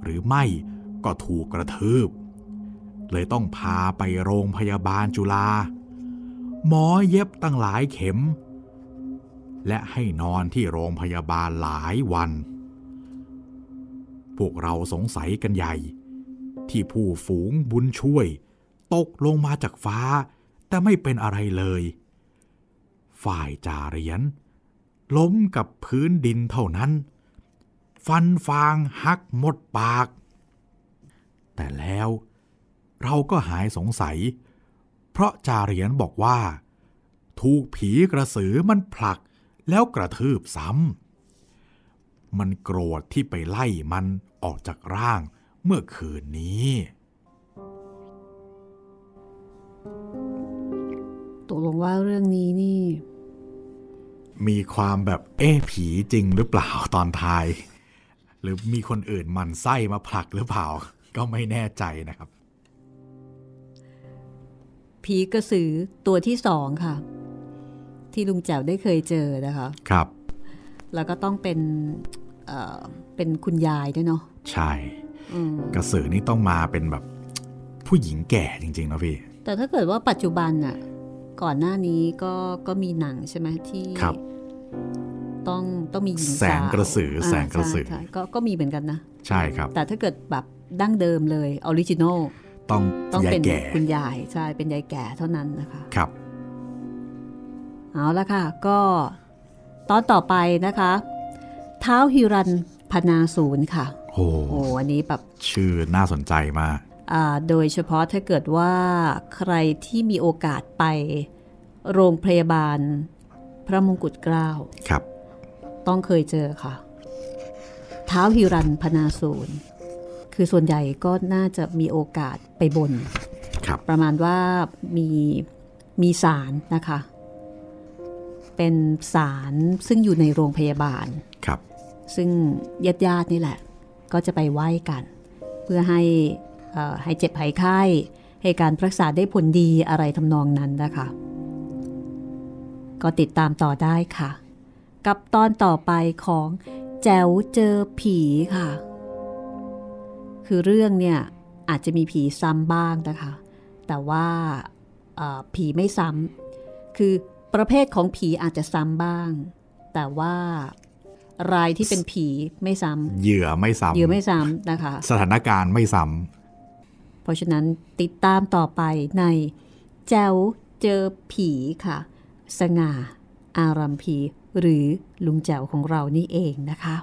หรือไม่ก็ถูกกระทืบ เลยต้องพาไปโรงพยาบาลจุฬาหมอเย็บตั้งหลายเข็ม และให้นอนที่โรงพยาบาลหลายวัน พวกเราสงสัยกันใหญ่ ที่ผู้ฝูงบุญช่วย ตกลงมาจากฟ้า แต่ไม่เป็นอะไรเลย ฝ่ายจ่าเหรียญล้มกับพื้นดินเท่านั้น ฟันฟางหักหมดปาก แต่แล้ว เราก็หายสงสัย เพราะจาเหรียญบอกว่า ถูกผีกระสือมันผลักแล้วกระทืบซ้ำ มันโกรธที่ไปไล่มันออกจากร่างเมื่อคืนนี้ ตกลงว่าเรื่องนี้นี่ มีความแบบเอ๊ะผีจริงหรือเปล่าตอนท้าย หรือมีคนอื่นหมันไส้มาผลักหรือเปล่า ก็ไม่แน่ใจนะครับ ผีกระสือตัวที่สองค่ะ ที่ลุงแจ๋วได้เคยเจอนะคะครับ แล้วก็ต้องเป็นเอ่อเป็นคุณยายด้วยเนาะใช่อืมกระสือนี่ต้องมาเป็นแบบผู้หญิงแก่จริงๆนะพี่ แต่ถ้าเกิดว่าปัจจุบันน่ะก่อนหน้านี้ก็ก็มีหนังใช่ไหมที่ครับต้องต้องมีหญิงแสงสาวกระสือแสงกระสือใช่ใช่ก็ก็มีเหมือนกันนะ ใช่ครับ แต่ถ้าเกิดแบบดั้งเดิมเลย original ต้องต้องยายเป็นแก่คุณยายใช่เป็นยายแก่เท่านั้นนะคะครับ เอาละค่ะ ก็ตอนต่อไปนะคะ เท้าฮิรันพนาศูนย์ค่ะ โอ้โอ้อันนี้แบบชื่อน่าสนใจมากอ่าโดยเฉพาะถ้าเกิดว่าใครที่มีโอกาสไปโรงพยาบาลพระมงกุฎเกล้าครับ ต้องเคยเจอค่ะ เท้าฮิรันพนาศูนย์ คือส่วนใหญ่ก็น่าจะมีโอกาสไปบนครับประมาณว่ามีมีสารนะคะ เป็นสารซึ่งอยู่ในโรงพยาบาลครับ ซึ่งญาติญาติๆนี่แหละ ก็จะไปไหว้กัน เพื่อให้เอ่อให้เจ็บหายไข้ให้การรักษาได้ผลดีอะไรทำนองนั้นนะคะ ก็ติดตามต่อได้ค่ะ กับตอนต่อไปของแจ๋วเจอผีค่ะ คือเรื่องเนี่ยอาจจะมีผีซ้ำบ้างนะคะ แต่ว่าเอ่อผีไม่ซ้ำคือประเภทของผีอาจจะซ้ำบ้าง แต่ว่ารายที่เป็นผีไม่ซ้เหยื่อไม่ำซ้ำเหยื่อไม่ซ้ำนะคะ สถานการณ์ไม่ซ้เพราะฉะนั้นติดตามต่อไปในแจวเจอผีค่ะ สง่า อารัมพีหรือลุงแจวของเรานี่เองนะคะ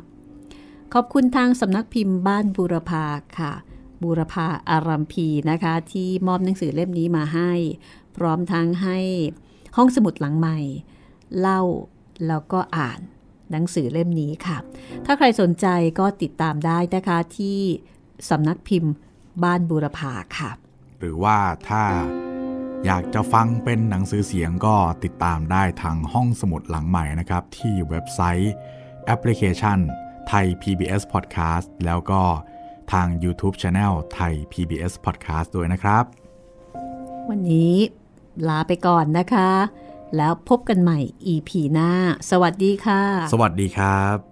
ขอบคุณทางสำนักพิมพ์บ้านบูรพาค่ะ บูรพาอารัมพีนะคะ ที่มอบหนังสือเล่มนี้มาให้ พร้อมทั้งให้ห้องสมุดหลังใหม่ เล่าแล้วก็อ่านหนังสือเล่มนี้ค่ะ ถ้าใครสนใจก็ติดตามได้นะคะที่สำนักพิมพ์บ้านบูรพาค่ะ หรือว่าถ้าอยากจะฟังเป็นหนังสือเสียงก็ติดตามได้ทางห้องสมุดหลังใหม่นะครับ ที่เว็บไซต์แอปพลิเคชัน ไทย PBS Podcast แล้วก็ทาง YouTube Channel ไทย PBS Podcast ด้วยนะครับ วันนี้ลาไปก่อนนะคะ แล้วพบกันใหม่ EP หน้า สวัสดีค่ะ สวัสดีครับ